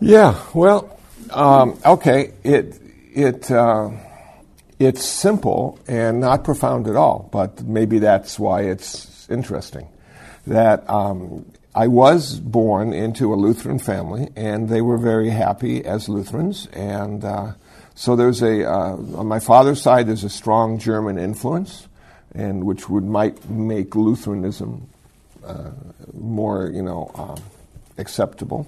Yeah, well, um, okay. It it uh, it's simple and not profound at all, but maybe that's why it's interesting. That um, I was born into a Lutheran family, and they were very happy as Lutherans, and uh, so there's a uh, on my father's side there's a strong German influence, and which would might make Lutheranism uh, more you know um, acceptable.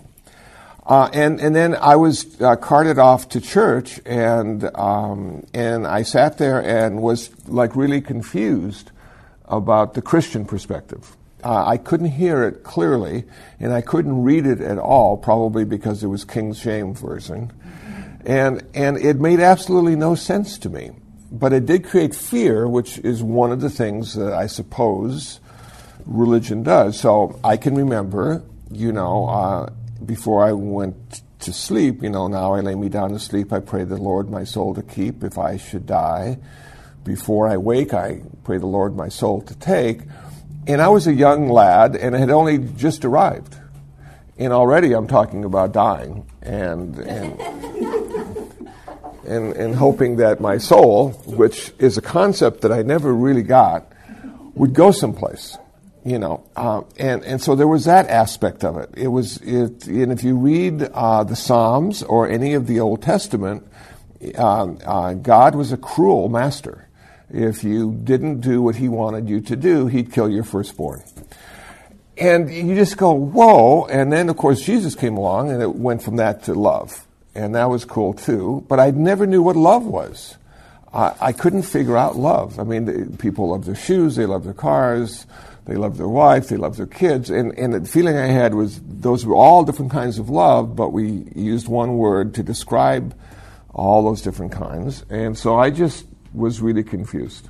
Uh, and and then I was uh, carted off to church, and um, and I sat there and was like really confused about the Christian perspective. Uh, I couldn't hear it clearly, and I couldn't read it at all, probably because it was King James version, and and it made absolutely no sense to me. But it did create fear, which is one of the things that I suppose religion does. So I can remember, you know uh, before I went to sleep, you know, now I lay me down to sleep, I pray the Lord my soul to keep if I should die. Before I wake, I pray the Lord my soul to take. And I was a young lad and had only just arrived. And already I'm talking about dying and, and, and, and hoping that my soul, which is a concept that I never really got, would go someplace you know, uh, and and so there was that aspect of it. It was, it, and if you read uh, the Psalms or any of the Old Testament, um, uh, God was a cruel master. If you didn't do what He wanted you to do, He'd kill your firstborn. And you just go, whoa! And then, of course, Jesus came along, and it went from that to love, and that was cool too. But I never knew what love was. I couldn't figure out love. I mean, people love their shoes, they love their cars they love their wife, they love their kids. And, and the feeling I had was those were all different kinds of love, but we used one word to describe all those different kinds. And so I just was really confused.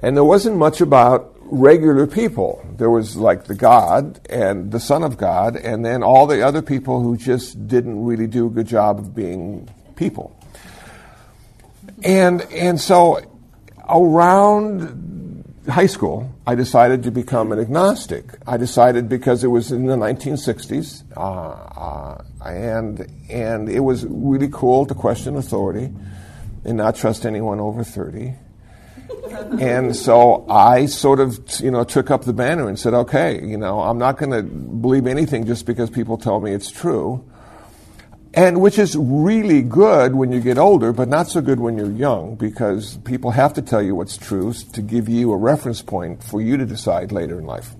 And there wasn't much about regular people. There was like the God and the Son of God, and then all the other people who just didn't really do a good job of being people. And and so around high school, I decided to become an agnostic. I decided because it was in the 1960s, uh, uh, and and it was really cool to question authority and not trust anyone over 30. and so I sort of, you know, took up the banner and said, okay, you know, I'm not going to believe anything just because people tell me it's true and which is really good when you get older, but not so good when you're young because people have to tell you what's true to give you a reference point for you to decide later in life.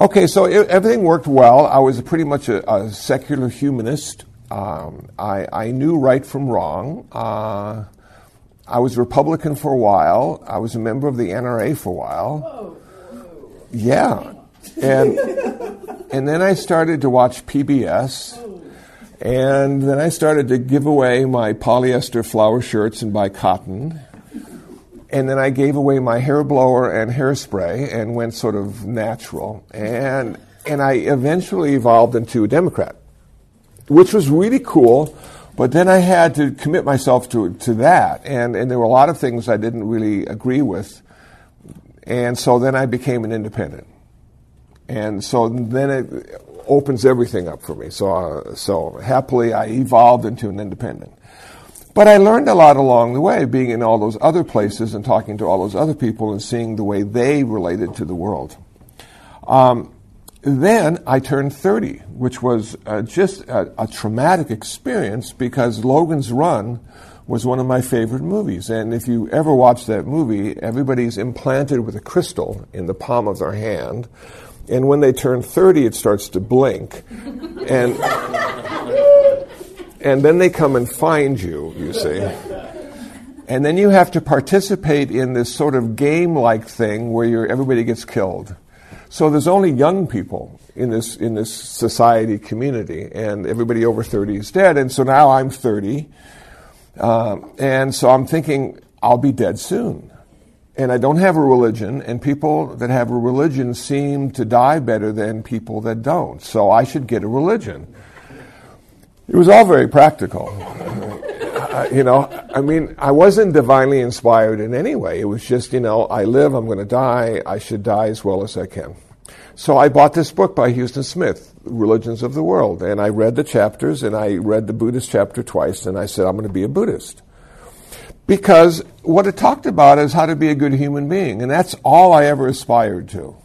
Okay, so it, everything worked well. I was pretty much a, a secular humanist. Um, I, I, knew right from wrong. Uh, I was Republican for a while. I was a member of the NRA for a while. Yeah, and and then I started to watch PBS and then I started to give away my polyester flower shirts and buy cotton. And then I gave away my hair blower and hairspray and went sort of natural. And, and I eventually evolved into a Democrat, which was really cool. But then I had to commit myself to, to that. And, and there were a lot of things I didn't really agree with. And so then I became an independent. And so then it, opens everything up for me. So, uh, so happily, I evolved into an independent. But I learned a lot along the way, being in all those other places and talking to all those other people and seeing the way they related to the world. Um, then I turned 30, which was uh, just a, a, traumatic experience because Logan's Run was one of my favorite movies. And if you ever watch that movie, everybody's implanted with a crystal in the palm of their hand and when they turn 30, it starts to blink. And, and then they come and find you, you see. And then you have to participate in this sort of game like thing where everybody gets killed. So there's only young people in this, in this society community, and everybody over 30 is dead. And so now I'm 30. Um, and so I'm thinking, I'll be dead soon and I don't have a religion, and people that have a religion seem to die better than people that don't. So I should get a religion. It was all very practical. uh, you know, I mean, I wasn't divinely inspired in any way. It was just, you know, I live, I'm going to die, I should die as well as I can. So I bought this book by Huston Smith, Religions of the World, and I read the chapters, and I read the Buddhist chapter twice, and I said, I'm going to be a Buddhist. Because what it talked about is how to be a good human being, and that's all I ever aspired to.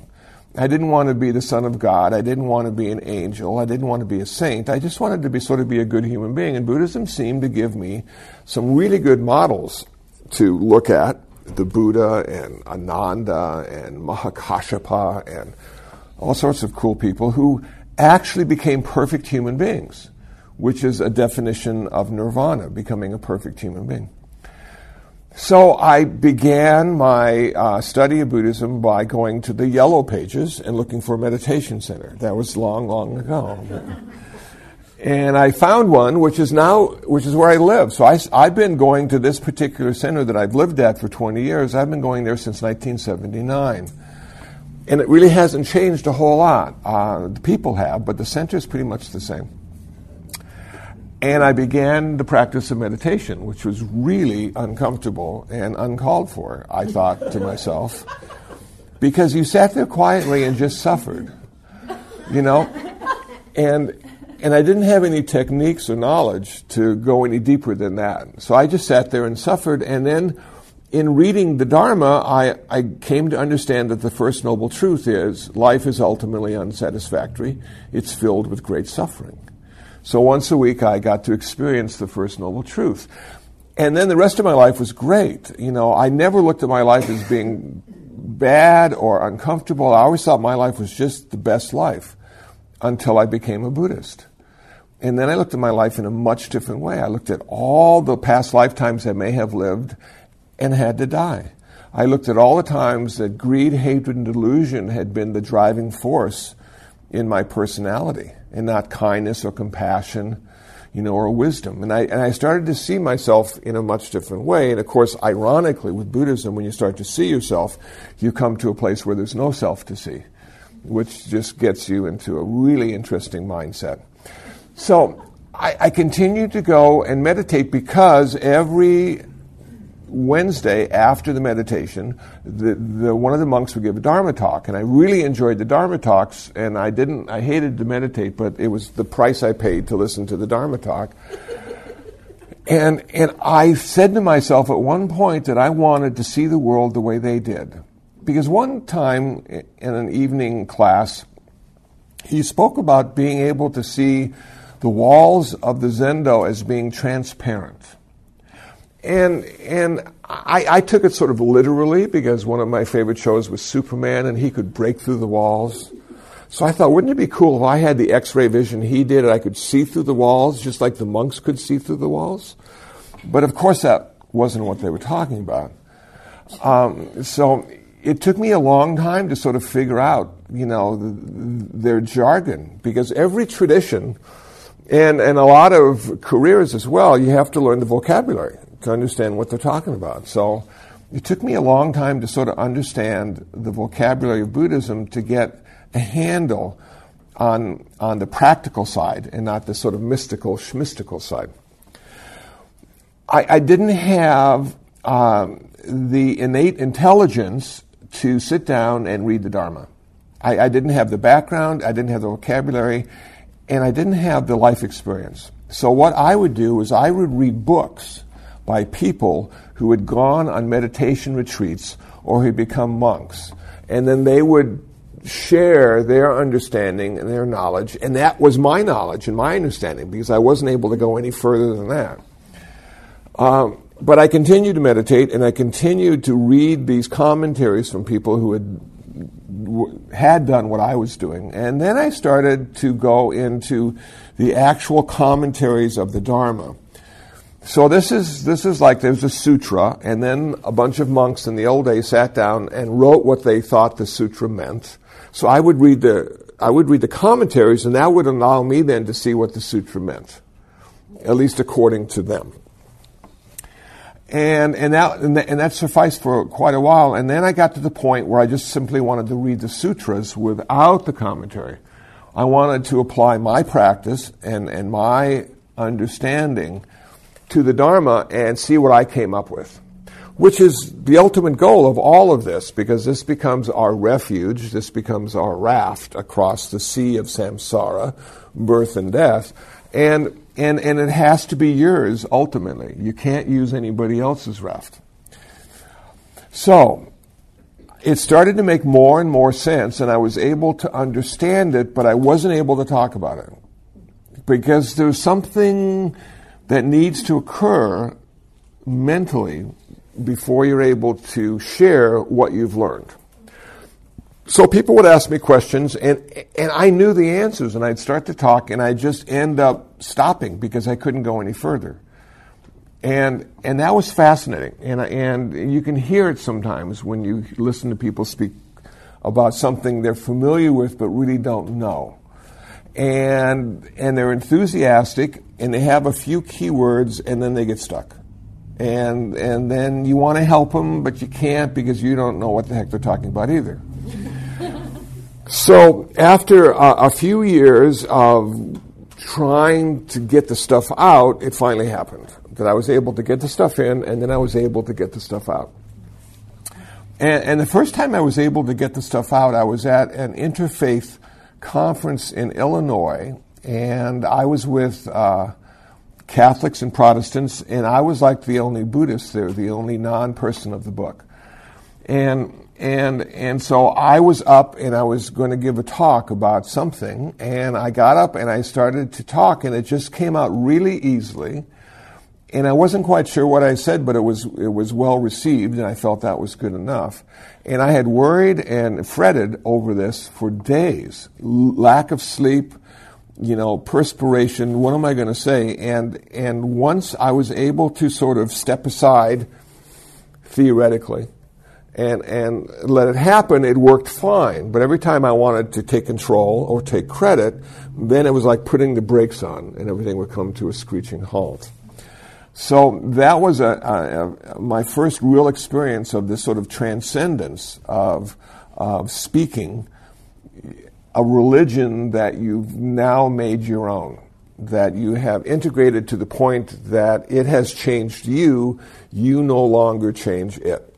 I didn't want to be the son of God. I didn't want to be an angel. I didn't want to be a saint. I just wanted to be sort of be a good human being. And Buddhism seemed to give me some really good models to look at. The Buddha and Ananda and Mahakashapa and all sorts of cool people who actually became perfect human beings, which is a definition of nirvana, becoming a perfect human being. So I began my uh, study of Buddhism by going to the Yellow Pages and looking for a meditation center. That was long, long ago. and I found one, which is now, which is where I live. So I, I've been going to this particular center that I've lived at for 20 years. I've been going there since 1979. And it really hasn't changed a whole lot. Uh, the people have, but the center is pretty much the same. And I began the practice of meditation, which was really uncomfortable and uncalled for, I thought to myself, because you sat there quietly and just suffered, you know? And, and I didn't have any techniques or knowledge to go any deeper than that. So I just sat there and suffered. And then in reading the Dharma, I, I came to understand that the first noble truth is life is ultimately unsatisfactory, it's filled with great suffering. So once a week, I got to experience the First Noble Truth. And then the rest of my life was great. You know, I never looked at my life as being bad or uncomfortable. I always thought my life was just the best life until I became a Buddhist. And then I looked at my life in a much different way. I looked at all the past lifetimes I may have lived and had to die. I looked at all the times that greed, hatred, and delusion had been the driving force in my personality and not kindness or compassion, you know, or wisdom. And I, and I started to see myself in a much different way. And of course, ironically, with Buddhism, when you start to see yourself, you come to a place where there's no self to see, which just gets you into a really interesting mindset. So I, I continued to go and meditate because every Wednesday after the meditation, the, the, one of the monks would give a Dharma talk, and I really enjoyed the Dharma talks. And I didn't, I hated to meditate, but it was the price I paid to listen to the Dharma talk. And and I said to myself at one point that I wanted to see the world the way they did, because one time in an evening class, he spoke about being able to see the walls of the zendo as being transparent and and I, I, took it sort of literally because one of my favorite shows was Superman, and he could break through the walls. So I thought, wouldn't it be cool if I had the X-ray vision he did, and I could see through the walls just like the monks could see through the walls? But of course, that wasn't what they were talking about. Um, so it took me a long time to sort of figure out, you know, the, their jargon because every tradition. And, and a lot of careers as well, you have to learn the vocabulary to understand what they're talking about. So it took me a long time to sort of understand the vocabulary of Buddhism to get a handle on, on the practical side and not the sort of mystical, schmystical side. I, I didn't have um, the innate intelligence to sit down and read the Dharma. I, I didn't have the background, I didn't have the vocabulary, and I didn't have the life experience. So what I would do is I would read books by people who had gone on meditation retreats or who had become monks. And then they would share their understanding and their knowledge, and that was my knowledge and my understanding because I wasn't able to go any further than that. Um, but I continued to meditate and I continued to read these commentaries from people who had had done what I was doing. And then I started to go into the actual commentaries of the Dharma. So this is this is like there's a sutra, and then a bunch of monks in the old days sat down and wrote what they thought the sutra meant. So I would read the I would read the commentaries, and that would allow me then to see what the sutra meant, at least according to them. And and that and that, and that sufficed for quite a while. And then I got to the point where I just simply wanted to read the sutras without the commentary. I wanted to apply my practice and and my understanding to the Dharma and see what I came up with. which is the ultimate goal of all of this, because this becomes our refuge, this becomes our raft across the sea of samsara, birth and death, and, and, and it has to be yours ultimately. You can't use anybody else's raft. So, it started to make more and more sense, and I was able to understand it, but I wasn't able to talk about it. Because there's something that needs to occur mentally before you're able to share what you've learned. So people would ask me questions, and and I knew the answers, and I'd start to talk, and I'd just end up stopping because I couldn't go any further. And and that was fascinating, and and you can hear it sometimes when you listen to people speak about something they're familiar with but really don't know, and and they're enthusiastic, and they have a few keywords, and then they get stuck and and then you want to help them, but you can't because you don't know what the heck they're talking about either. so after a few years of trying to get the stuff out, it finally happened that I was able to get the stuff in, and then I was able to get the stuff out. And, and the first time I was able to get the stuff out, I was at an interfaith conference in Illinois, and I was with. Uh, Catholics and Protestants, and I was like the only Buddhist there, the only non-person of the book. And and and so I was up and I was going to give a talk about something, and I got up and I started to talk, and it just came out really easily. And I wasn't quite sure what I said, but it was it was well received, and I felt that was good enough. And I had worried and fretted over this for days, L- lack of sleep, you know, perspiration. What am I going to say? And and once I was able to sort of step aside, theoretically, and and let it happen, it worked fine. But every time I wanted to take control or take credit, then it was like putting the brakes on, and everything would come to a screeching halt. So that was a, a, a, my first real experience of this sort of transcendence of, of speaking a religion that you've now made your own, that you have integrated to the point that it has changed you, you no longer change it.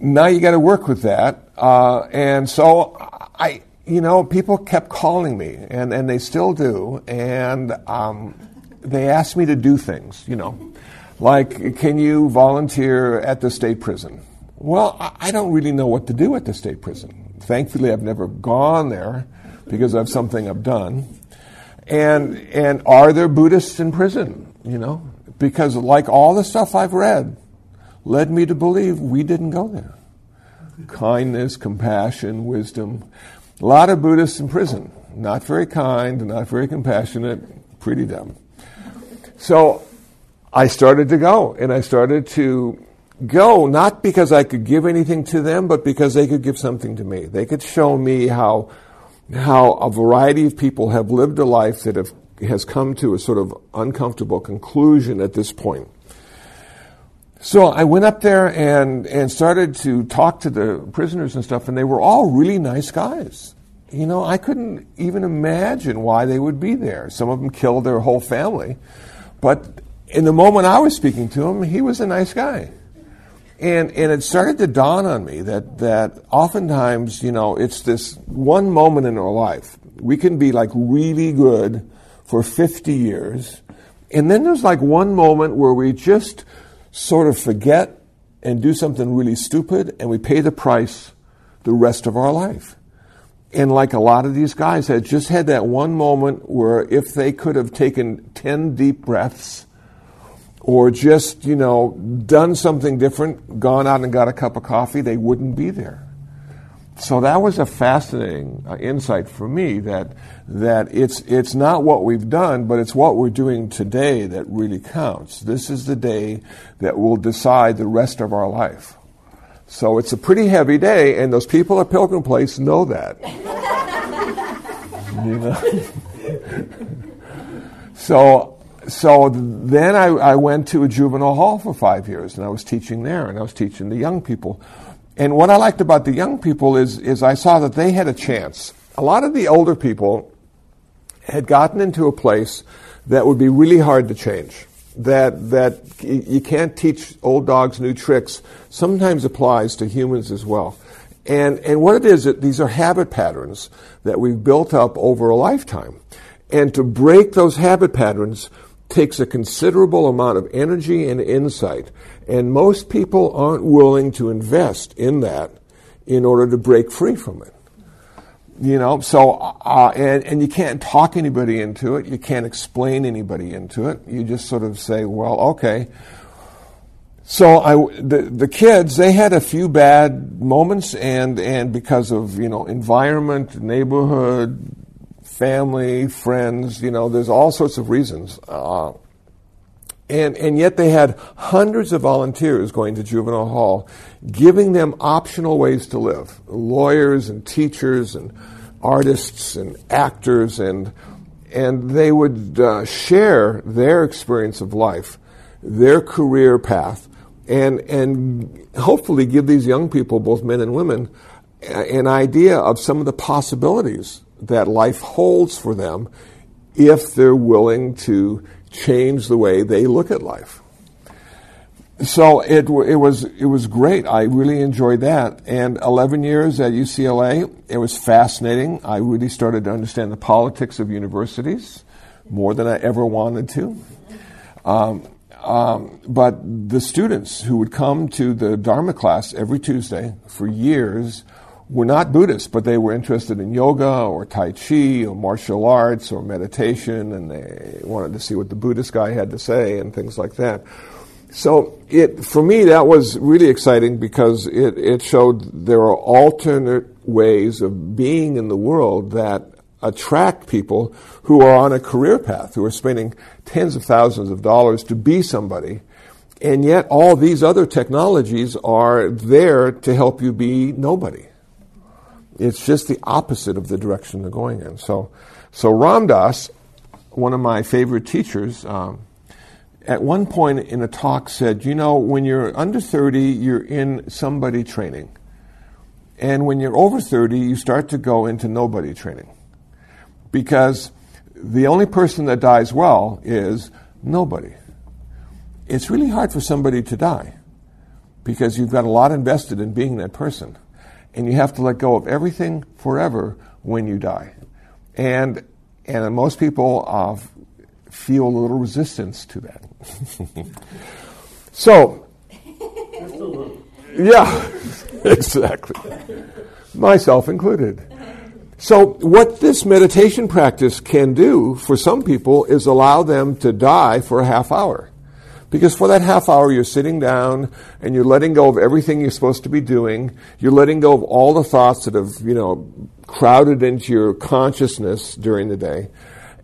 Now you got to work with that. Uh, and so I, you know, people kept calling me, and, and they still do, and um, they asked me to do things, you know, like, can you volunteer at the state prison? Well, I don't really know what to do at the state prison. Thankfully, I've never gone there because of something I've done. And, and are there Buddhists in prison? You know, because like all the stuff I've read led me to believe we didn't go there. Kindness, compassion, wisdom. A lot of Buddhists in prison. Not very kind, not very compassionate, pretty dumb. So I started to go and I started to go not because I could give anything to them, but because they could give something to me. They could show me how how a variety of people have lived a life that have, has come to a sort of uncomfortable conclusion at this point. So I went up there and, and started to talk to the prisoners and stuff, and they were all really nice guys. You know, I couldn't even imagine why they would be there. Some of them killed their whole family. But in the moment I was speaking to him, he was a nice guy. And, and it started to dawn on me that, that oftentimes, you know, it's this one moment in our life. We can be like really good for 50 years. And then there's like one moment where we just sort of forget and do something really stupid and we pay the price the rest of our life. And like a lot of these guys had just had that one moment where if they could have taken 10 deep breaths or just, you know, done something different, gone out and got a cup of coffee, they wouldn't be there. So that was a fascinating uh, insight for me that that it's it's not what we've done, but it's what we're doing today that really counts. This is the day that will decide the rest of our life. So it's a pretty heavy day, and those people at Pilgrim Place know that. you know. so so then I, I, went to a juvenile hall for five years, and I was teaching there, and I was teaching the young people. And what I liked about the young people is, is I saw that they had a chance. A lot of the older people had gotten into a place that would be really hard to change. That that you can't teach old dogs new tricks sometimes applies to humans as well. And and what it is, that these are habit patterns that we've built up over a lifetime. And to break those habit patterns takes a considerable amount of energy and insight. And most people aren't willing to invest in that in order to break free from it. You know, so, uh, and, and you can't talk anybody into it. You can't explain anybody into it. You just sort of say, well, okay. So I, the, the kids, they had a few bad moments and, and because of, you know, environment, neighborhood, family, friends, you know, there's all sorts of reasons. Uh, and, and yet they had hundreds of volunteers going to juvenile hall, giving them optional ways to live. Lawyers and teachers and artists and actors and, and they would uh, share their experience of life, their career path, and, and hopefully give these young people, both men and women, an idea of some of the possibilities that life holds for them if they're willing to change the way they look at life. So it, it was it was great. I really enjoyed that. And 11 years at UCLA, it was fascinating. I really started to understand the politics of universities more than I ever wanted to. Um, um, but the students who would come to the Dharma class every Tuesday for years were not Buddhists, but they were interested in yoga or Tai Chi or martial arts or meditation, and they wanted to see what the Buddhist guy had to say and things like that. So it, for me, that was really exciting because it, it showed there are alternate ways of being in the world that attract people who are on a career path, who are spending tens of thousands of dollars to be somebody. And yet all these other technologies are there to help you be nobody. It's just the opposite of the direction they're going in. So, so Ram Dass, one of my favorite teachers, um, at one point in a talk said, you know, when you're under 30, you're in somebody training. And when you're over 30, you start to go into nobody training. Because the only person that dies well is nobody. It's really hard for somebody to die because you've got a lot invested in being that person and you have to let go of everything forever when you die. And and most people uh, feel a little resistance to that. so, yeah, exactly. Myself included. So, what this meditation practice can do for some people is allow them to die for a half hour. Because for that half hour, you're sitting down and you're letting go of everything you're supposed to be doing. You're letting go of all the thoughts that have, you know, crowded into your consciousness during the day.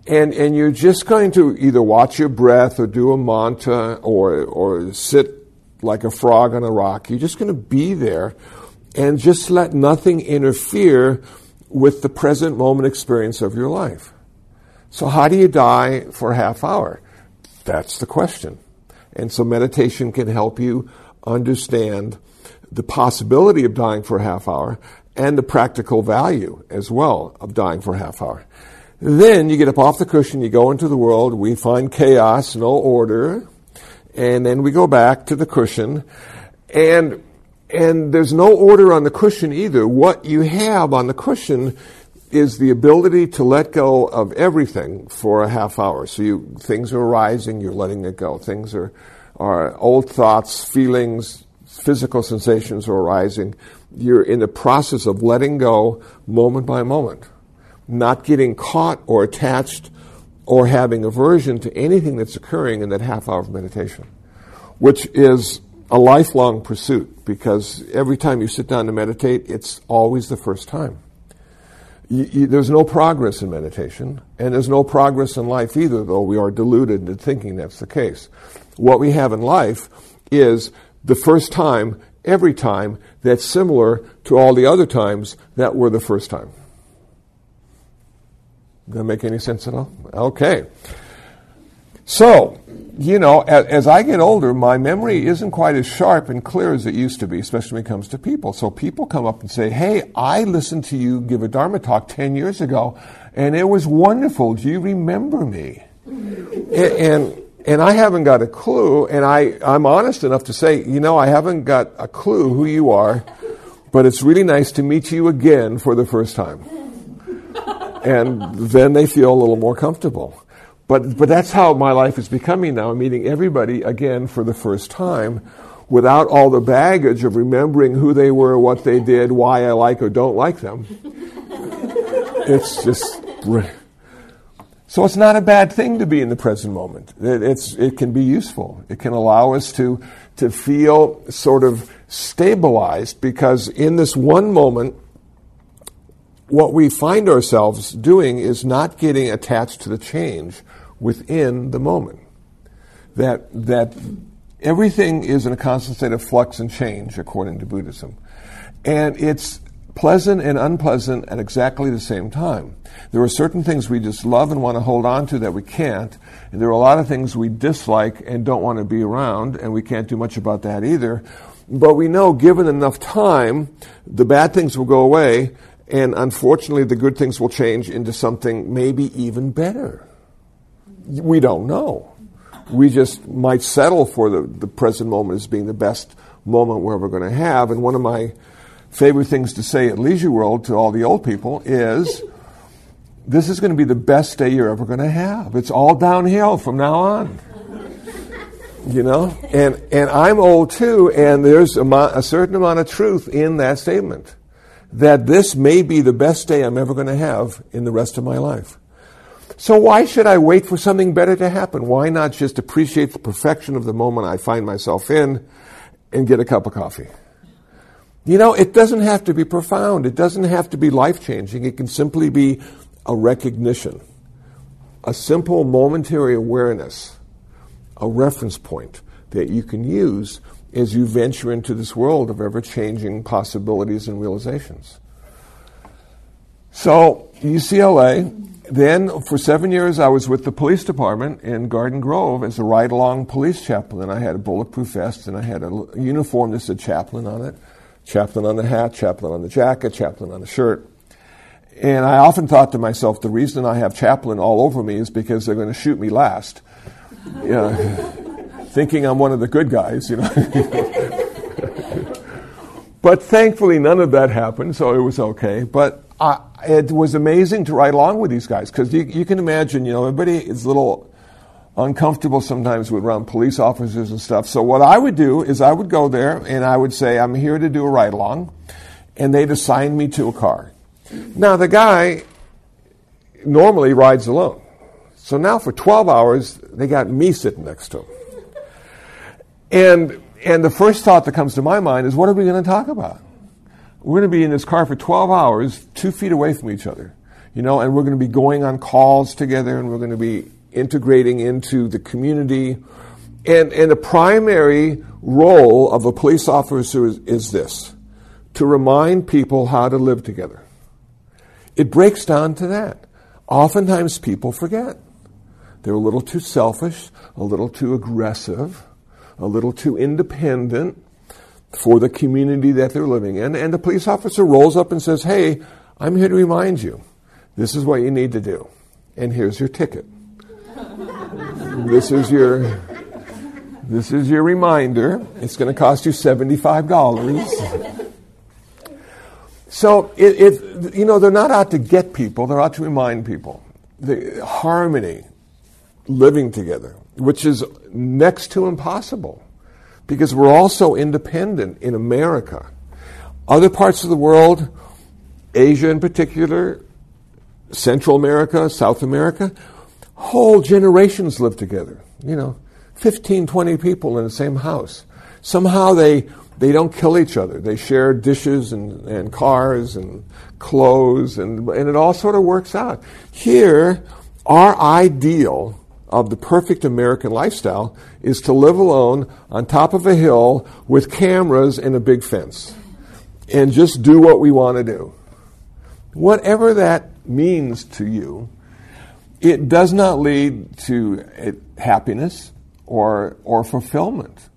And, and you're just going to either watch your breath or do a mantra or, or sit like a frog on a rock. You're just going to be there and just let nothing interfere with the present moment experience of your life. So how do you die for a half hour? That's the question. And so meditation can help you understand the possibility of dying for a half hour and the practical value as well of dying for a half hour. Then you get up off the cushion, you go into the world, we find chaos, no order, and then we go back to the cushion, and and there's no order on the cushion either. What you have on the cushion is the ability to let go of everything for a half hour. So you, things are arising, you're letting it go. Things are, are old thoughts, feelings, physical sensations are arising. You're in the process of letting go moment by moment, not getting caught or attached or having aversion to anything that's occurring in that half hour of meditation, which is a lifelong pursuit because every time you sit down to meditate, it's always the first time you, you, there's no progress in meditation, and there's no progress in life either, though we are deluded into thinking that's the case. What we have in life is the first time, every time, that's similar to all the other times that were the first time. Does that make any sense at all? Okay. So, you know, as, as, I get older, my memory isn't quite as sharp and clear as it used to be, especially when it comes to people. So people come up and say, Hey, I listened to you give a Dharma talk 10 years ago, and it was wonderful. Do you remember me? and, and, And I haven't got a clue, and I, I'm honest enough to say, you know, I haven't got a clue who you are, but it's really nice to meet you again for the first time. And then they feel a little more comfortable. But, but that's how my life is becoming now. Meeting everybody again for the first time without all the baggage of remembering who they were, what they did, why I like or don't like them. it's just. So it's not a bad thing to be in the present moment. It, it's, it can be useful. It can allow us to, to feel sort of stabilized because in this one moment, what we find ourselves doing is not getting attached to the change within the moment. That, that everything is in a constant state of flux and change, according to Buddhism. And it's pleasant and unpleasant at exactly the same time. There are certain things we just love and want to hold on to that we can't. And there are a lot of things we dislike and don't want to be around, and we can't do much about that either. But we know, given enough time, the bad things will go away, and unfortunately, the good things will change into something maybe even better. We don't know. We just might settle for the, the present moment as being the best moment we're ever going to have. And one of my favorite things to say at Leisure World to all the old people is this is going to be the best day you're ever going to have. It's all downhill from now on. You know? And, and I'm old too, and there's a, a certain amount of truth in that statement that this may be the best day I'm ever going to have in the rest of my life. So why should I wait for something better to happen? Why not just appreciate the perfection of the moment I find myself in and get a cup of coffee? You know, it doesn't have to be profound. It doesn't have to be life changing. It can simply be a recognition, a simple momentary awareness, a reference point that you can use as you venture into this world of ever changing possibilities and realizations. So, UCLA, then for seven years I was with the police department in Garden Grove as a ride along police chaplain. I had a bulletproof vest and I had a uniform that said chaplain on it chaplain on the hat, chaplain on the jacket, chaplain on the shirt. And I often thought to myself, the reason I have chaplain all over me is because they're going to shoot me last. You know, thinking I'm one of the good guys, you know. but thankfully, none of that happened, so it was okay. But I, it was amazing to ride along with these guys because you, you, can imagine, you know, everybody is a little uncomfortable sometimes with around police officers and stuff. So what I would do is I would go there and I would say, I'm here to do a ride along, and they'd assign me to a car. Now the guy normally rides alone. So now for 12 hours, they got me sitting next to him. And, and the first thought that comes to my mind is, what are we going to talk about? We're going to be in this car for 12 hours, two feet away from each other, you know, and we're going to be going on calls together and we're going to be integrating into the community. And, and the primary role of a police officer is, is this to remind people how to live together. It breaks down to that. Oftentimes people forget. They're a little too selfish, a little too aggressive, a little too independent for the community that they're living in. And the police officer rolls up and says, Hey, I'm here to remind you. This is what you need to do. And here's your ticket this is your this is your reminder. It's going to cost you seventy-five dollars. So it, it, you know, they're not out to get people; they're out to remind people the harmony, living together, which is next to impossible, because we're all so independent in America. Other parts of the world, Asia in particular, Central America, South America, whole generations live together. You know, 15, 20 people in the same house. Somehow they, they don't kill each other. They share dishes and, and cars and clothes, and, and it all sort of works out. Here, our ideal of the perfect American lifestyle is to live alone on top of a hill with cameras and a big fence and just do what we want to do. Whatever that means to you, it does not lead to happiness or, or fulfillment.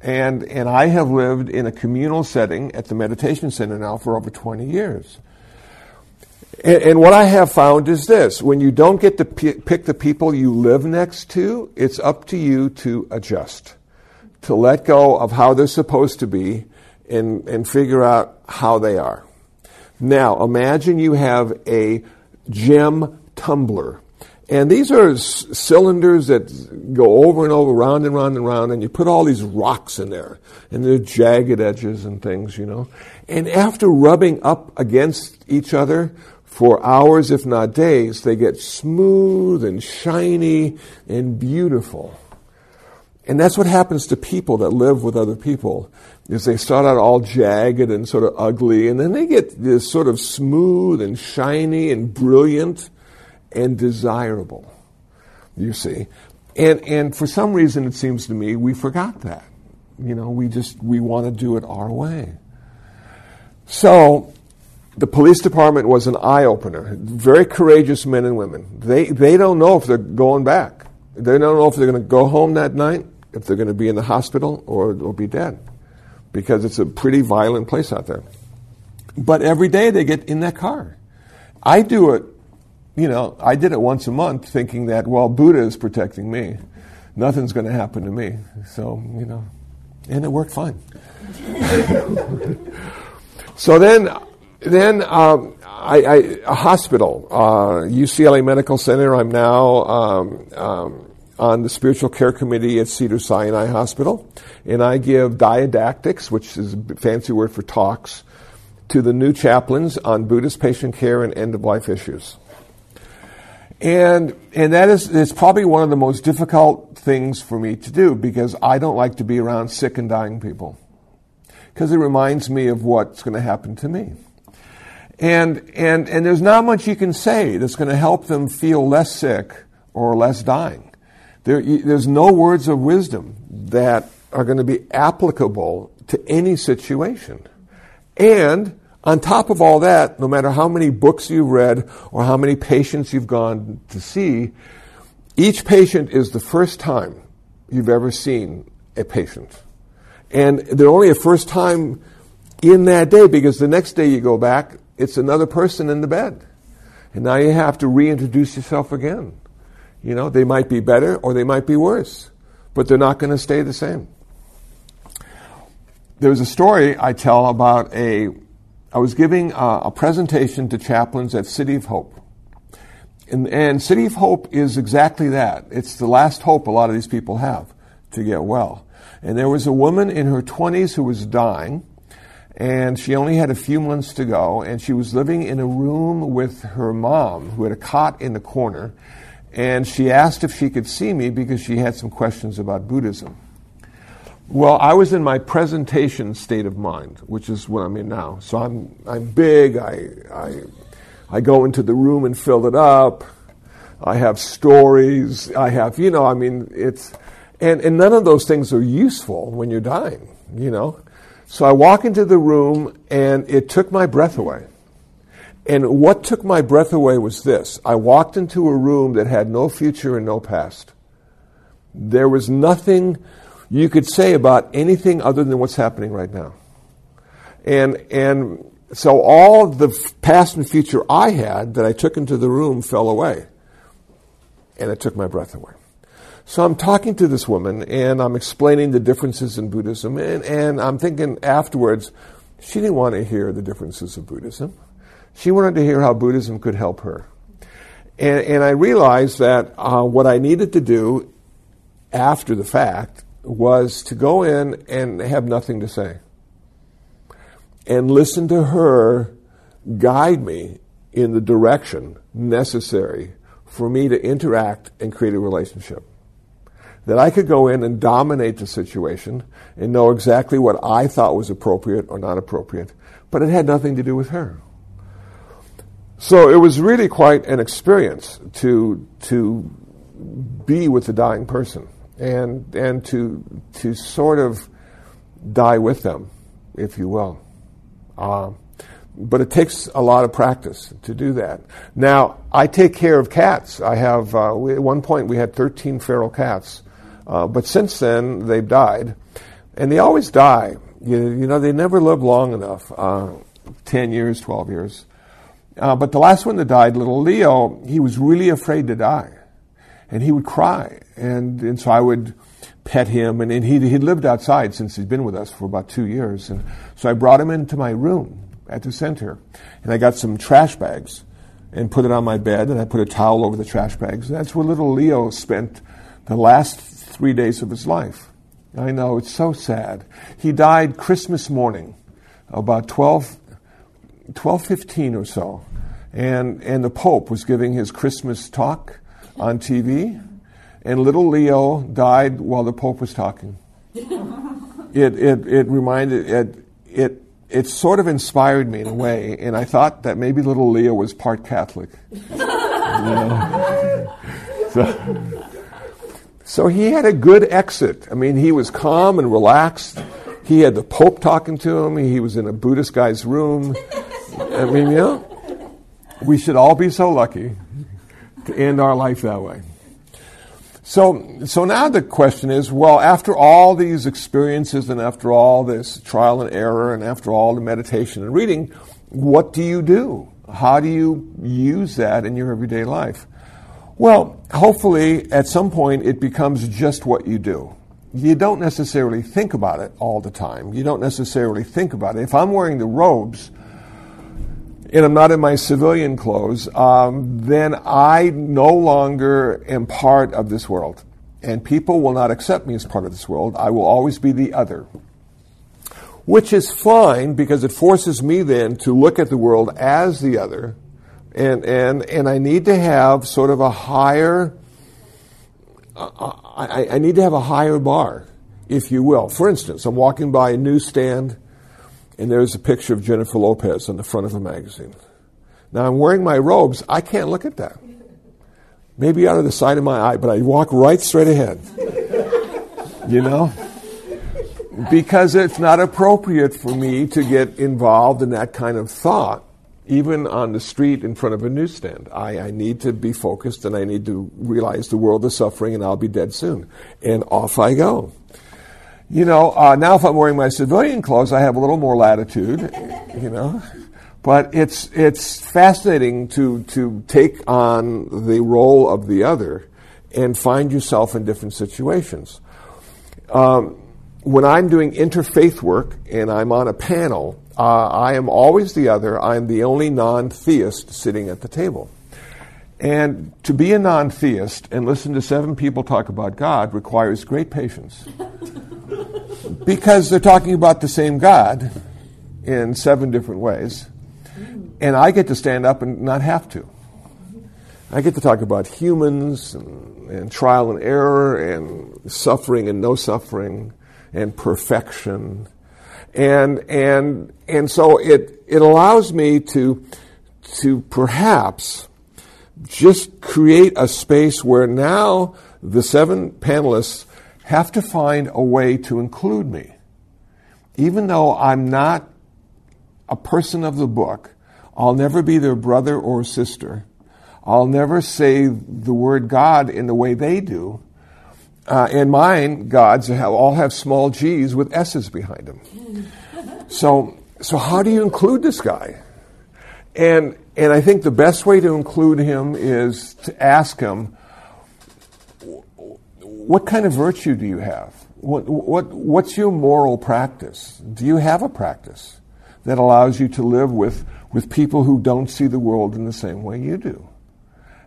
And, and I have lived in a communal setting at the meditation center now for over 20 years. And, and, what I have found is this when you don't get to pick the people you live next to, it's up to you to adjust, to let go of how they're supposed to be and, and figure out how they are. Now, imagine you have a gem tumbler. And these are s- cylinders that go over and over, round and round and round, and you put all these rocks in there, and they're jagged edges and things, you know. And after rubbing up against each other for hours, if not days, they get smooth and shiny and beautiful. And that's what happens to people that live with other people is they start out all jagged and sort of ugly, and then they get this sort of smooth and shiny and brilliant and desirable. You see. And and for some reason it seems to me we forgot that. You know, we just we want to do it our way. So the police department was an eye opener. Very courageous men and women. They they don't know if they're going back. They don't know if they're going to go home that night, if they're going to be in the hospital or, or be dead because it's a pretty violent place out there. But every day they get in that car. I do it, you know, I did it once a month thinking that, well, Buddha is protecting me. Nothing's going to happen to me. So, you know, and it worked fine. so then, then um, I, I, a hospital, uh, UCLA Medical Center. I'm now um, um, on the spiritual care committee at Cedar Sinai Hospital, and I give didactics, which is a fancy word for talks, to the new chaplains on Buddhist patient care and end of life issues. And and that is it's probably one of the most difficult things for me to do because I don't like to be around sick and dying people. Because it reminds me of what's going to happen to me. And and and there's not much you can say that's going to help them feel less sick or less dying. There, there's no words of wisdom that are going to be applicable to any situation. And on top of all that, no matter how many books you've read or how many patients you've gone to see, each patient is the first time you've ever seen a patient. And they're only a first time in that day because the next day you go back, it's another person in the bed. And now you have to reintroduce yourself again. You know, they might be better or they might be worse, but they're not going to stay the same. There's a story I tell about a. I was giving a, a presentation to chaplains at City of Hope. And, and City of Hope is exactly that. It's the last hope a lot of these people have to get well. And there was a woman in her 20s who was dying, and she only had a few months to go, and she was living in a room with her mom, who had a cot in the corner, and she asked if she could see me because she had some questions about Buddhism. Well, I was in my presentation state of mind, which is what I'm in now. So I'm, I'm big, I, I, I go into the room and fill it up. I have stories. I have, you know, I mean, it's, and, and none of those things are useful when you're dying, you know. So I walk into the room and it took my breath away. And what took my breath away was this I walked into a room that had no future and no past. There was nothing you could say about anything other than what's happening right now. And, and so all the past and future I had that I took into the room fell away. And it took my breath away. So I'm talking to this woman and I'm explaining the differences in Buddhism. And, and I'm thinking afterwards, she didn't want to hear the differences of Buddhism. She wanted to hear how Buddhism could help her. And, and I realized that uh, what I needed to do after the fact was to go in and have nothing to say and listen to her guide me in the direction necessary for me to interact and create a relationship. That I could go in and dominate the situation and know exactly what I thought was appropriate or not appropriate, but it had nothing to do with her. So it was really quite an experience to to be with the dying person and and to to sort of die with them, if you will. Uh, but it takes a lot of practice to do that. Now, I take care of cats. I have, uh, we, at one point, we had 13 feral cats, uh, but since then, they've died. And they always die. You, you know, they never live long enough uh, 10 years, 12 years. Uh, but the last one that died, little Leo, he was really afraid to die. And he would cry. And, and so I would pet him. And, and he'd, he'd lived outside since he'd been with us for about two years. And so I brought him into my room at the center. And I got some trash bags and put it on my bed. And I put a towel over the trash bags. And that's where little Leo spent the last three days of his life. I know, it's so sad. He died Christmas morning, about 12, 12.15 or so. And, and the Pope was giving his Christmas talk on TV, and little Leo died while the Pope was talking. it, it, it reminded, it, it, it sort of inspired me in a way, and I thought that maybe little Leo was part Catholic. You know? so, so he had a good exit. I mean, he was calm and relaxed. He had the Pope talking to him. He was in a Buddhist guy's room. I mean, you know, we should all be so lucky to end our life that way. So, so now the question is, well, after all these experiences and after all this trial and error and after all the meditation and reading, what do you do? How do you use that in your everyday life? Well, hopefully at some point it becomes just what you do. You don't necessarily think about it all the time. You don't necessarily think about it. If I'm wearing the robes and I'm not in my civilian clothes, um, then I no longer am part of this world. And people will not accept me as part of this world. I will always be the other. Which is fine because it forces me then to look at the world as the other and and and I need to have sort of a higher. Uh, I, I need to have a higher bar, if you will. For instance, I'm walking by a newsstand, and there's a picture of Jennifer Lopez on the front of a magazine. Now I'm wearing my robes. I can't look at that. Maybe out of the side of my eye, but I walk right straight ahead. you know? Because it's not appropriate for me to get involved in that kind of thought even on the street in front of a newsstand. I, I, need to be focused and I need to realize the world is suffering and I'll be dead soon. And off I go. You know, uh, now if I'm wearing my civilian clothes, I have a little more latitude, you know. But it's, it's fascinating to, to take on the role of the other and find yourself in different situations. Um, when I'm doing interfaith work and I'm on a panel, uh, I am always the other. I'm the only non theist sitting at the table. And to be a non theist and listen to seven people talk about God requires great patience. because they're talking about the same God in seven different ways. And I get to stand up and not have to. I get to talk about humans and, and trial and error and suffering and no suffering and perfection and and and so it it allows me to to perhaps just create a space where now the seven panelists have to find a way to include me. Even though I'm not a person of the book, I'll never be their brother or sister. I'll never say the word God in the way they do. Uh, and mine, gods, have, all have small g's with s's behind them. So, so how do you include this guy? And, and I think the best way to include him is to ask him, what kind of virtue do you have? What, what, what's your moral practice? Do you have a practice that allows you to live with, with people who don't see the world in the same way you do?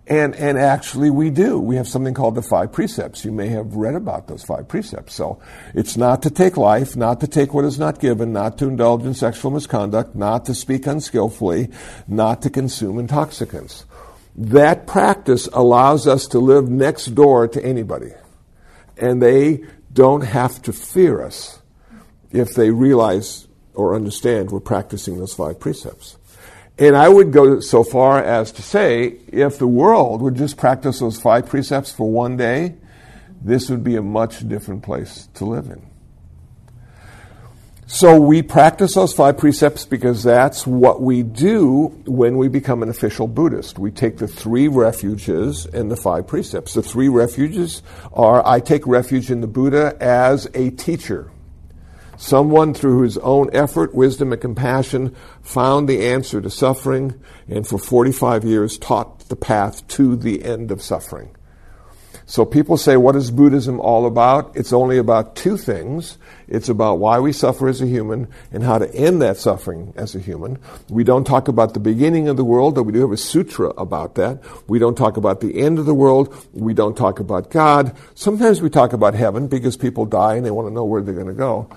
And, and actually we do. We have something called the five precepts. You may have read about those five precepts. So it's not to take life, not to take what is not given, not to indulge in sexual misconduct, not to speak unskillfully, not to consume intoxicants. That practice allows us to live next door to anybody. And they don't have to fear us if they realize or understand we're practicing those five precepts. And I would go so far as to say if the world would just practice those five precepts for one day, this would be a much different place to live in. So we practice those five precepts because that's what we do when we become an official Buddhist. We take the three refuges and the five precepts. The three refuges are I take refuge in the Buddha as a teacher. Someone through his own effort, wisdom, and compassion found the answer to suffering and for 45 years taught the path to the end of suffering. So people say, what is Buddhism all about? It's only about two things. It's about why we suffer as a human and how to end that suffering as a human. We don't talk about the beginning of the world, though we do have a sutra about that. We don't talk about the end of the world. We don't talk about God. Sometimes we talk about heaven because people die and they want to know where they're going to go.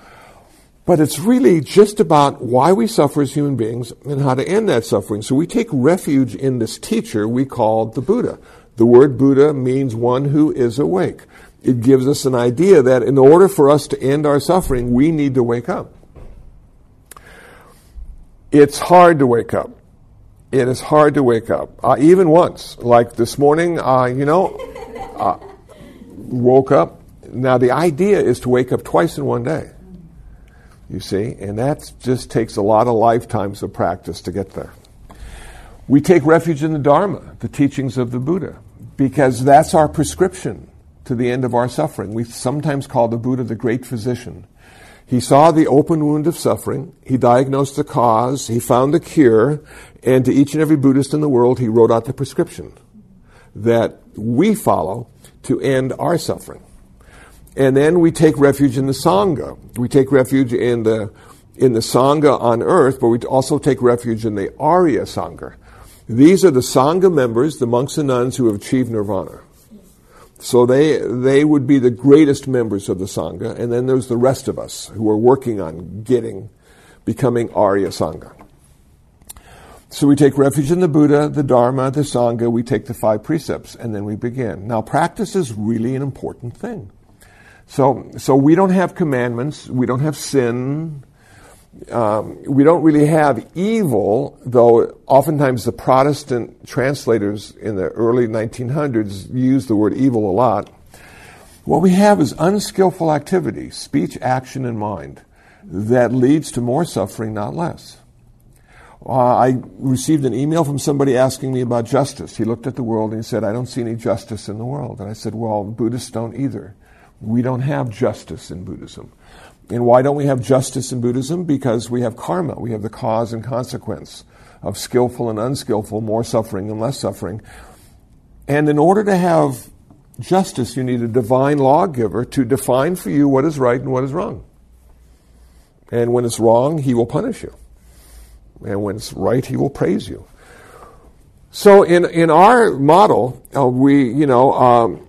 But it's really just about why we suffer as human beings and how to end that suffering. So we take refuge in this teacher we call the Buddha. The word Buddha means one who is awake. It gives us an idea that in order for us to end our suffering, we need to wake up. It's hard to wake up. It is hard to wake up. Uh, even once, like this morning, uh, you know, uh, woke up. Now, the idea is to wake up twice in one day. You see, and that just takes a lot of lifetimes of practice to get there. We take refuge in the Dharma, the teachings of the Buddha because that's our prescription to the end of our suffering. We sometimes call the Buddha the great physician. He saw the open wound of suffering, he diagnosed the cause, he found the cure, and to each and every Buddhist in the world, he wrote out the prescription that we follow to end our suffering. And then we take refuge in the Sangha. We take refuge in the, in the Sangha on earth, but we also take refuge in the Arya Sangha, these are the Sangha members, the monks and nuns who have achieved nirvana. So they, they would be the greatest members of the Sangha, and then there's the rest of us who are working on getting, becoming Arya Sangha. So we take refuge in the Buddha, the Dharma, the Sangha, we take the five precepts, and then we begin. Now, practice is really an important thing. So, so we don't have commandments, we don't have sin, um, we don't really have evil, though oftentimes the Protestant translators in the early 1900s used the word evil a lot. What we have is unskillful activity, speech, action, and mind, that leads to more suffering, not less. Uh, I received an email from somebody asking me about justice. He looked at the world and he said, I don't see any justice in the world. And I said, Well, Buddhists don't either. We don't have justice in Buddhism. And why don't we have justice in Buddhism? Because we have karma. We have the cause and consequence of skillful and unskillful, more suffering and less suffering. And in order to have justice, you need a divine lawgiver to define for you what is right and what is wrong. And when it's wrong, he will punish you. And when it's right, he will praise you. So in, in our model, uh, we, you know, um,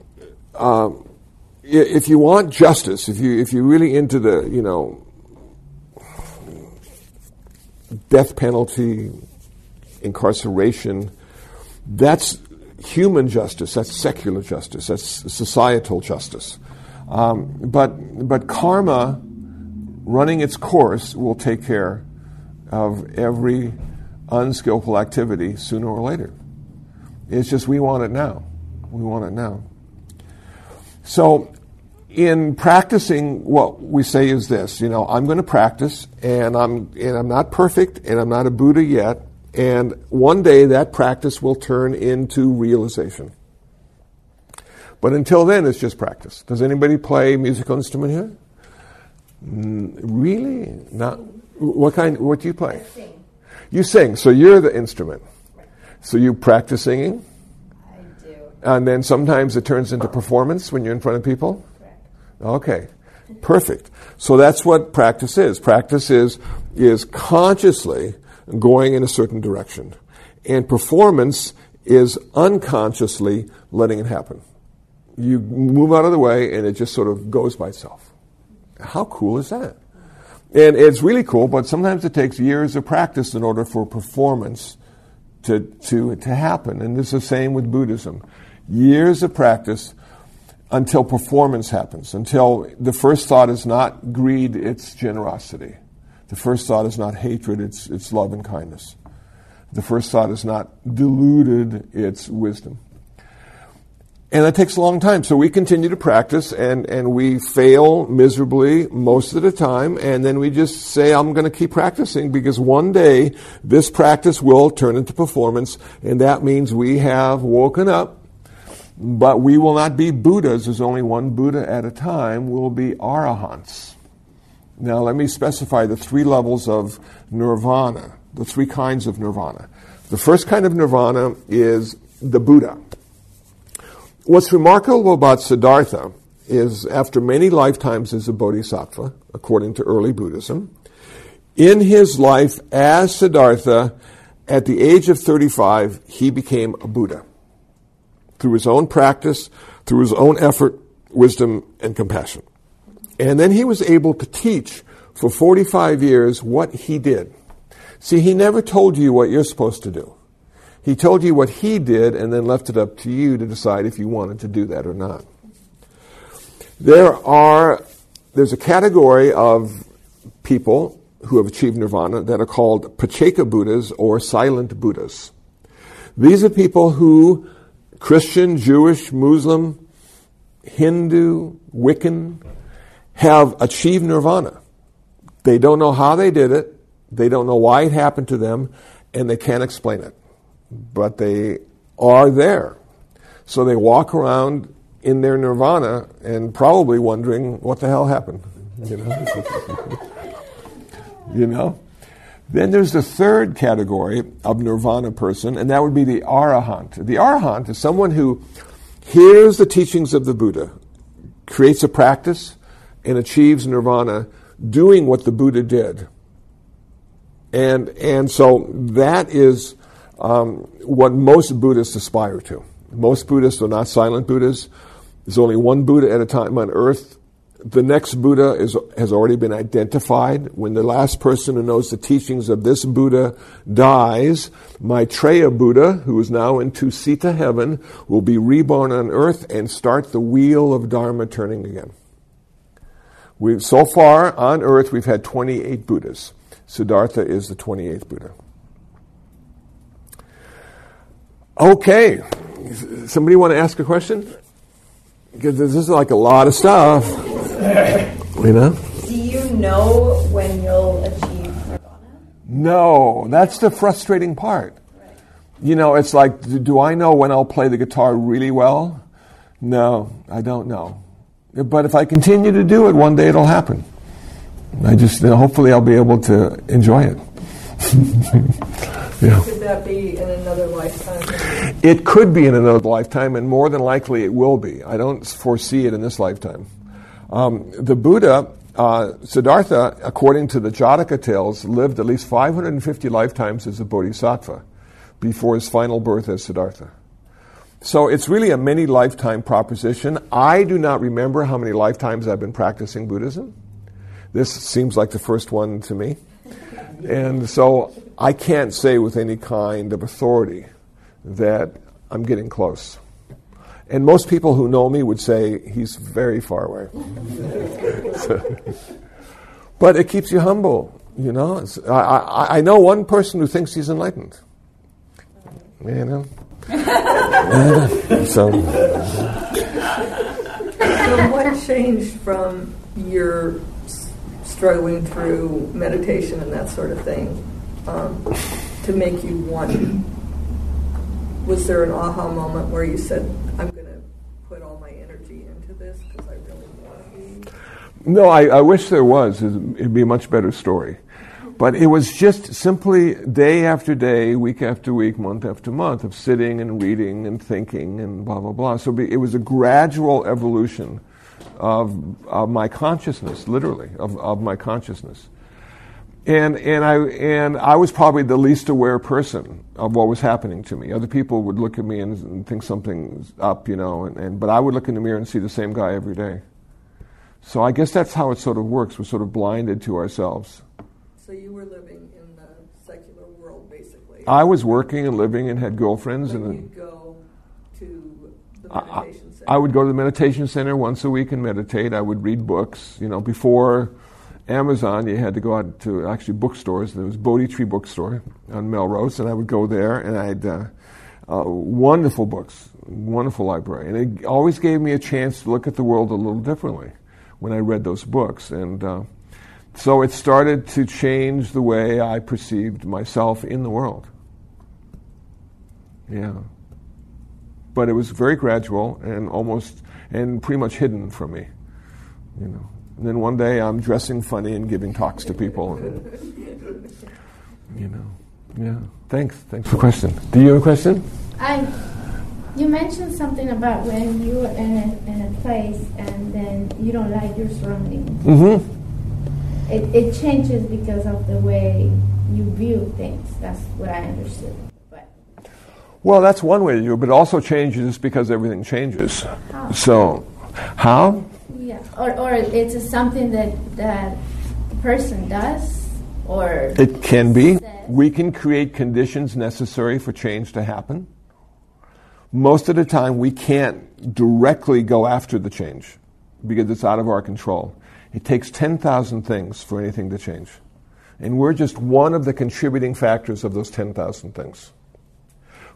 uh, if you want justice, if you if you're really into the you know death penalty, incarceration, that's human justice. That's secular justice. That's societal justice. Um, but but karma, running its course, will take care of every unskillful activity sooner or later. It's just we want it now. We want it now. So in practicing, what we say is this: you know, I'm going to practice, and I'm and I'm not perfect, and I'm not a Buddha yet, and one day that practice will turn into realization. But until then, it's just practice. Does anybody play musical instrument here? Mm, really? Not. What kind? What do you play? Sing. You sing. So you're the instrument. So you practice singing. I do. And then sometimes it turns into performance when you're in front of people. Okay, perfect. So that's what practice is. Practice is, is consciously going in a certain direction. And performance is unconsciously letting it happen. You move out of the way and it just sort of goes by itself. How cool is that? And it's really cool, but sometimes it takes years of practice in order for performance to, to, to happen. And it's the same with Buddhism. Years of practice until performance happens, until the first thought is not greed, it's generosity. The first thought is not hatred, it's, it's love and kindness. The first thought is not deluded, it's wisdom. And that takes a long time. So we continue to practice and, and we fail miserably most of the time. And then we just say, I'm going to keep practicing because one day this practice will turn into performance. And that means we have woken up but we will not be Buddhas. There's only one Buddha at a time. We'll be arahants. Now, let me specify the three levels of nirvana, the three kinds of nirvana. The first kind of nirvana is the Buddha. What's remarkable about Siddhartha is after many lifetimes as a bodhisattva, according to early Buddhism, in his life as Siddhartha, at the age of 35, he became a Buddha. Through his own practice, through his own effort, wisdom, and compassion. And then he was able to teach for 45 years what he did. See, he never told you what you're supposed to do. He told you what he did and then left it up to you to decide if you wanted to do that or not. There are, there's a category of people who have achieved nirvana that are called Pacceka Buddhas or silent Buddhas. These are people who, Christian, Jewish, Muslim, Hindu, Wiccan, have achieved nirvana. They don't know how they did it, they don't know why it happened to them, and they can't explain it. But they are there. So they walk around in their nirvana and probably wondering what the hell happened. You know? you know? Then there's the third category of nirvana person, and that would be the arahant. The arahant is someone who hears the teachings of the Buddha, creates a practice, and achieves nirvana doing what the Buddha did. And, and so that is um, what most Buddhists aspire to. Most Buddhists are not silent Buddhas. There's only one Buddha at a time on earth. The next Buddha is, has already been identified. When the last person who knows the teachings of this Buddha dies, Maitreya Buddha, who is now in Tusita heaven, will be reborn on earth and start the wheel of Dharma turning again. We, so far on earth, we've had 28 Buddhas. Siddhartha is the 28th Buddha. Okay. Somebody want to ask a question? Because this is like a lot of stuff. Know? Do you know when you'll achieve nirvana? No, that's the frustrating part. You know, it's like, do I know when I'll play the guitar really well? No, I don't know. But if I continue to do it, one day it'll happen. I just, hopefully, I'll be able to enjoy it. yeah. Could that be in another lifetime? It could be in another lifetime, and more than likely it will be. I don't foresee it in this lifetime. Um, the Buddha, uh, Siddhartha, according to the Jataka tales, lived at least 550 lifetimes as a bodhisattva before his final birth as Siddhartha. So it's really a many lifetime proposition. I do not remember how many lifetimes I've been practicing Buddhism. This seems like the first one to me. And so I can't say with any kind of authority that I'm getting close. And most people who know me would say he's very far away. so, but it keeps you humble, you know. I, I, I know one person who thinks he's enlightened. You know? so. so, what changed from your struggling through meditation and that sort of thing um, to make you want? Was there an aha moment where you said, "I'm going to put all my energy into this because I really want to"? No, I, I wish there was. It'd be a much better story. But it was just simply day after day, week after week, month after month of sitting and reading and thinking and blah, blah, blah. So it was a gradual evolution of, of my consciousness, literally, of, of my consciousness. And, and, I, and I was probably the least aware person of what was happening to me. Other people would look at me and, and think something's up, you know, and, and, but I would look in the mirror and see the same guy every day. So I guess that's how it sort of works. We're sort of blinded to ourselves. So you were living in the secular world, basically. I was working and living and had girlfriends. And you'd go to the meditation I, center. I would go to the meditation center once a week and meditate. I would read books. You know, before Amazon, you had to go out to actually bookstores. There was Bodhi Tree Bookstore on Melrose, and I would go there, and I had uh, uh, wonderful books, wonderful library, and it always gave me a chance to look at the world a little differently when I read those books. And uh, so it started to change the way I perceived myself in the world. Yeah. But it was very gradual and almost, and pretty much hidden from me, you know. And then one day I'm dressing funny and giving talks to people. And, you know, yeah. Thanks. Thanks for the question. Do you have a question? I, you mentioned something about when you're in a, in a place and then you don't like your surroundings. Mm-hmm. It, it changes because of the way you view things. That's what I understood. But Well, that's one way to do it, but it also changes because everything changes. How? So, how? yeah, or or it's something that that the person does, or It can be. We can create conditions necessary for change to happen. Most of the time, we can't directly go after the change because it's out of our control. It takes 10,000 things for anything to change. And we're just one of the contributing factors of those 10,000 things.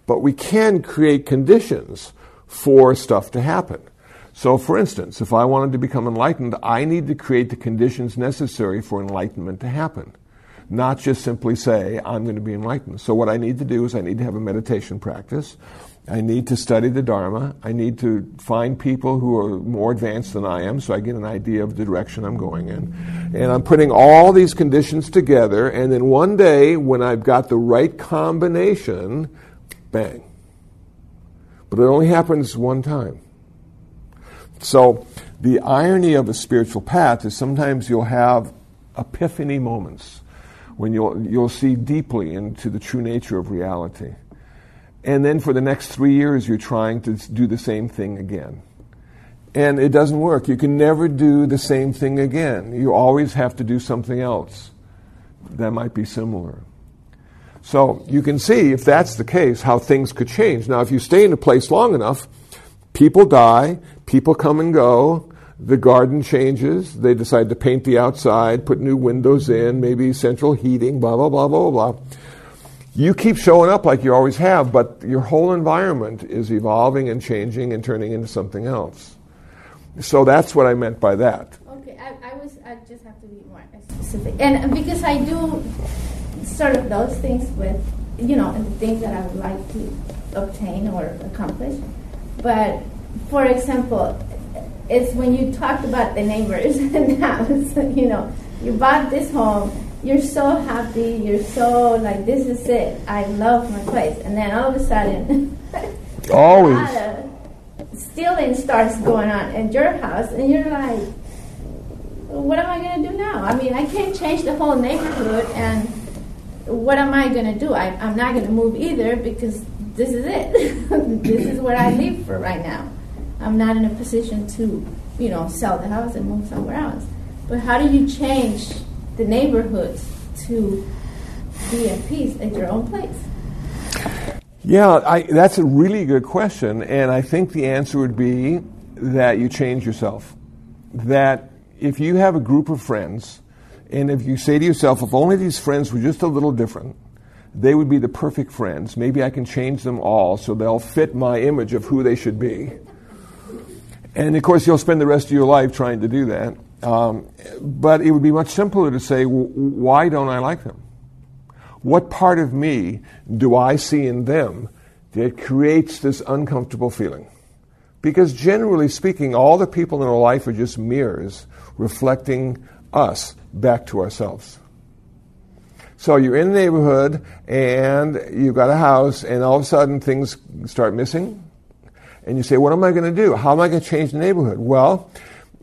But we can create conditions for stuff to happen. So, for instance, if I wanted to become enlightened, I need to create the conditions necessary for enlightenment to happen. Not just simply say, I'm going to be enlightened. So, what I need to do is I need to have a meditation practice. I need to study the Dharma. I need to find people who are more advanced than I am so I get an idea of the direction I'm going in. And I'm putting all these conditions together, and then one day, when I've got the right combination, bang. But it only happens one time. So, the irony of a spiritual path is sometimes you'll have epiphany moments when you'll, you'll see deeply into the true nature of reality. And then for the next three years, you're trying to do the same thing again. And it doesn't work. You can never do the same thing again. You always have to do something else that might be similar. So you can see, if that's the case, how things could change. Now, if you stay in a place long enough, people die, people come and go, the garden changes, they decide to paint the outside, put new windows in, maybe central heating, blah, blah, blah, blah, blah. You keep showing up like you always have, but your whole environment is evolving and changing and turning into something else. So that's what I meant by that. Okay, I, I was. I just have to be more specific, and because I do sort of those things with, you know, the things that I would like to obtain or accomplish. But for example, it's when you talked about the neighbors and house. You know, you bought this home. You're so happy. You're so like this is it. I love my place, and then all of a sudden, Always. a lot of stealing starts going on in your house, and you're like, what am I going to do now? I mean, I can't change the whole neighborhood, and what am I going to do? I, I'm not going to move either because this is it. this is where I mm-hmm. live for right now. I'm not in a position to, you know, sell the house and move somewhere else. But how do you change the neighborhoods to be at peace at your own place? Yeah, I, that's a really good question, and I think the answer would be that you change yourself. That if you have a group of friends, and if you say to yourself, if only these friends were just a little different, they would be the perfect friends. Maybe I can change them all so they'll fit my image of who they should be. And of course, you'll spend the rest of your life trying to do that. Um, but it would be much simpler to say, why don't I like them? What part of me do I see in them that creates this uncomfortable feeling? Because generally speaking, all the people in our life are just mirrors reflecting us back to ourselves. So you're in the neighborhood and you've got a house, and all of a sudden things start missing. And you say, What am I going to do? How am I going to change the neighborhood? Well,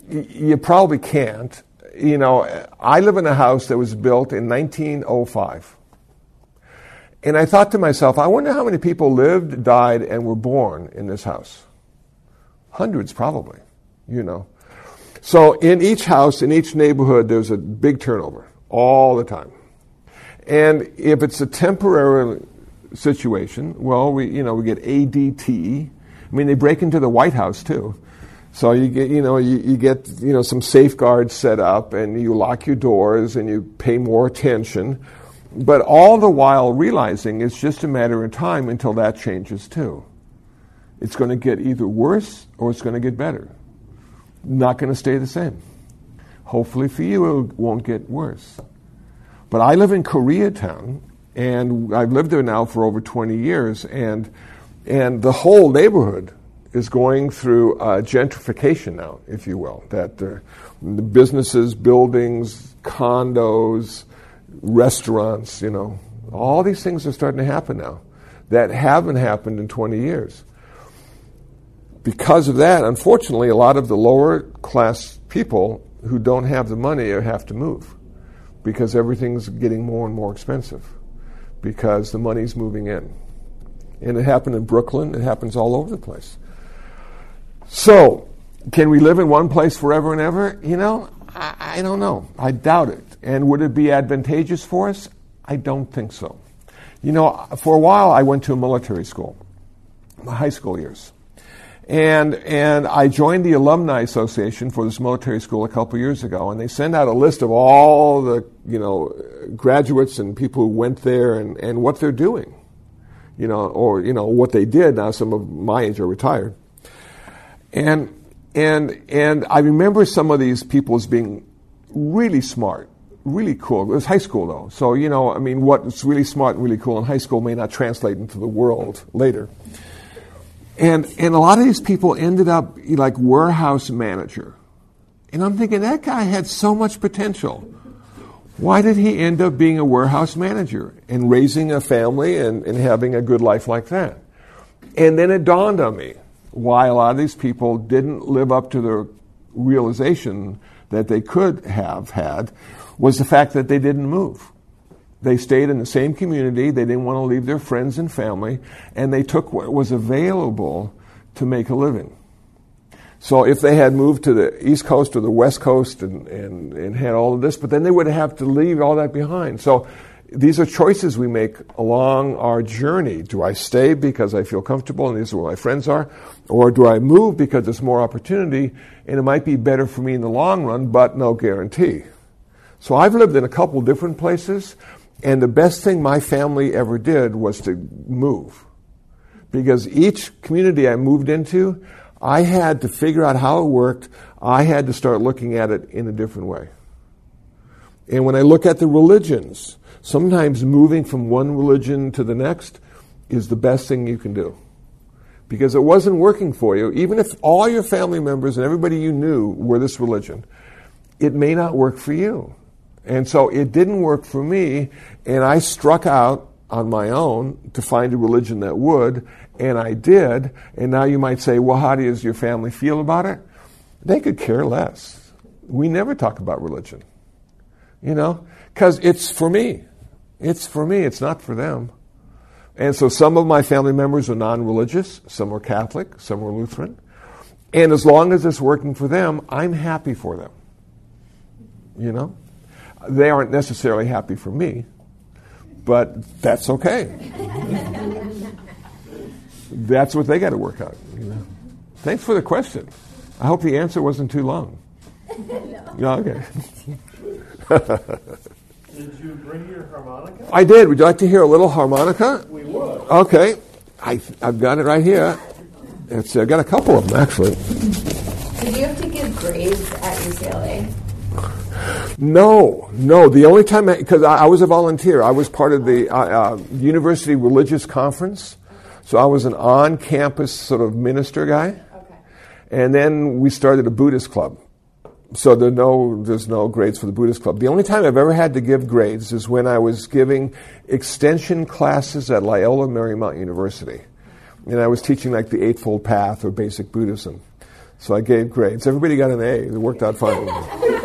you probably can't. You know, I live in a house that was built in 1905. And I thought to myself, I wonder how many people lived, died, and were born in this house. Hundreds, probably, you know. So in each house, in each neighborhood, there's a big turnover all the time. And if it's a temporary situation, well, we, you know, we get ADT. I mean, they break into the White House too. So you get, you know, you, you get, you know, some safeguards set up and you lock your doors and you pay more attention. But all the while realizing it's just a matter of time until that changes too. It's going to get either worse or it's going to get better. Not going to stay the same. Hopefully for you, it won't get worse. But I live in Koreatown, and I've lived there now for over 20 years, and, and the whole neighborhood is going through uh, gentrification now, if you will. That the businesses, buildings, condos, restaurants, you know, all these things are starting to happen now that haven't happened in 20 years. Because of that, unfortunately, a lot of the lower class people who don't have the money have to move because everything's getting more and more expensive because the money's moving in. And it happened in Brooklyn, it happens all over the place. So, can we live in one place forever and ever? You know, I, I don't know. I doubt it. And would it be advantageous for us? I don't think so. You know, for a while I went to a military school, my high school years. And, and I joined the Alumni Association for this military school a couple years ago, and they send out a list of all the, you know, graduates and people who went there and, and what they're doing. You know, or, you know, what they did. Now some of my age are retired. And, and, and I remember some of these people as being really smart, really cool. It was high school though. So, you know, I mean, what's really smart and really cool in high school may not translate into the world later. And, and a lot of these people ended up like warehouse manager. And I'm thinking that guy had so much potential. Why did he end up being a warehouse manager and raising a family and, and having a good life like that? And then it dawned on me why a lot of these people didn't live up to the realization that they could have had was the fact that they didn't move. They stayed in the same community, they didn't want to leave their friends and family, and they took what was available to make a living. So if they had moved to the East Coast or the West Coast and, and, and had all of this, but then they would have to leave all that behind. So these are choices we make along our journey. Do I stay because I feel comfortable and these are where my friends are? Or do I move because there's more opportunity and it might be better for me in the long run, but no guarantee? So I've lived in a couple different places, and the best thing my family ever did was to move. Because each community I moved into, I had to figure out how it worked. I had to start looking at it in a different way. And when I look at the religions, sometimes moving from one religion to the next is the best thing you can do. Because it wasn't working for you, even if all your family members and everybody you knew were this religion, it may not work for you. And so it didn't work for me, and I struck out on my own to find a religion that would, and I did. And now you might say, well, how does your family feel about it? They could care less. We never talk about religion, you know, because it's for me. It's for me, it's not for them. And so some of my family members are non religious, some are Catholic, some are Lutheran. And as long as it's working for them, I'm happy for them. You know? They aren't necessarily happy for me, but that's okay. that's what they got to work out. You know? Thanks for the question. I hope the answer wasn't too long. no. okay. Did you bring your harmonica? I did. Would you like to hear a little harmonica? We would. Okay. I, I've got it right here. It's, I've got a couple of them, actually. Did you have to give grades at UCLA? No, no. The only time, because I, I, was a volunteer, I was part of the uh, uh, University Religious Conference. So I was an on campus sort of minister guy. Okay. And then we started a Buddhist club so there no, there's no grades for the Buddhist Club. The only time I've ever had to give grades is when I was giving extension classes at Loyola Marymount University. And I was teaching like the Eightfold Path or Basic Buddhism. So I gave grades. Everybody got an A. It worked out fine.